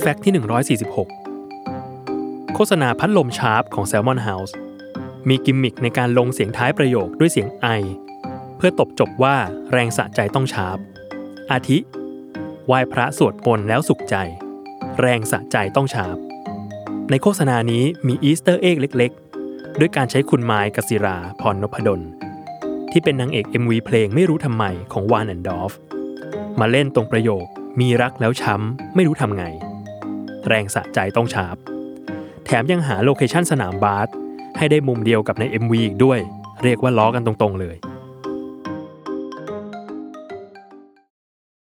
fact ที่ 146 โฆษณาพัดลม Sharp ของ Salmon House มีกิมมิคในการลงเสียงท้ายประโยคด้วยเสียงไอ เพื่อตบจบว่าแรงสะใจต้อง Sharp อาทิไหว้พระสวดมนต์แล้วสุขใจ แรงสะใจต้อง Sharp ในโฆษณานี้มี Easter egg เล็ก ๆ ด้วยการใช้คุณไมายกศิราพรนพดล ที่เป็นนางเอก MV เพลงไม่รู้ทำไมของวานแอนดอฟมาเล่นตรงประโยคมีรักแล้วช้ำ ไม่รู้ทำไง แรงสะใจต้อง Sharp แถมยังหา location สนามบาสให้ได้มุมเดียวกับใน MV อีกด้วย เรียกว่าล้อกันตรงๆเลย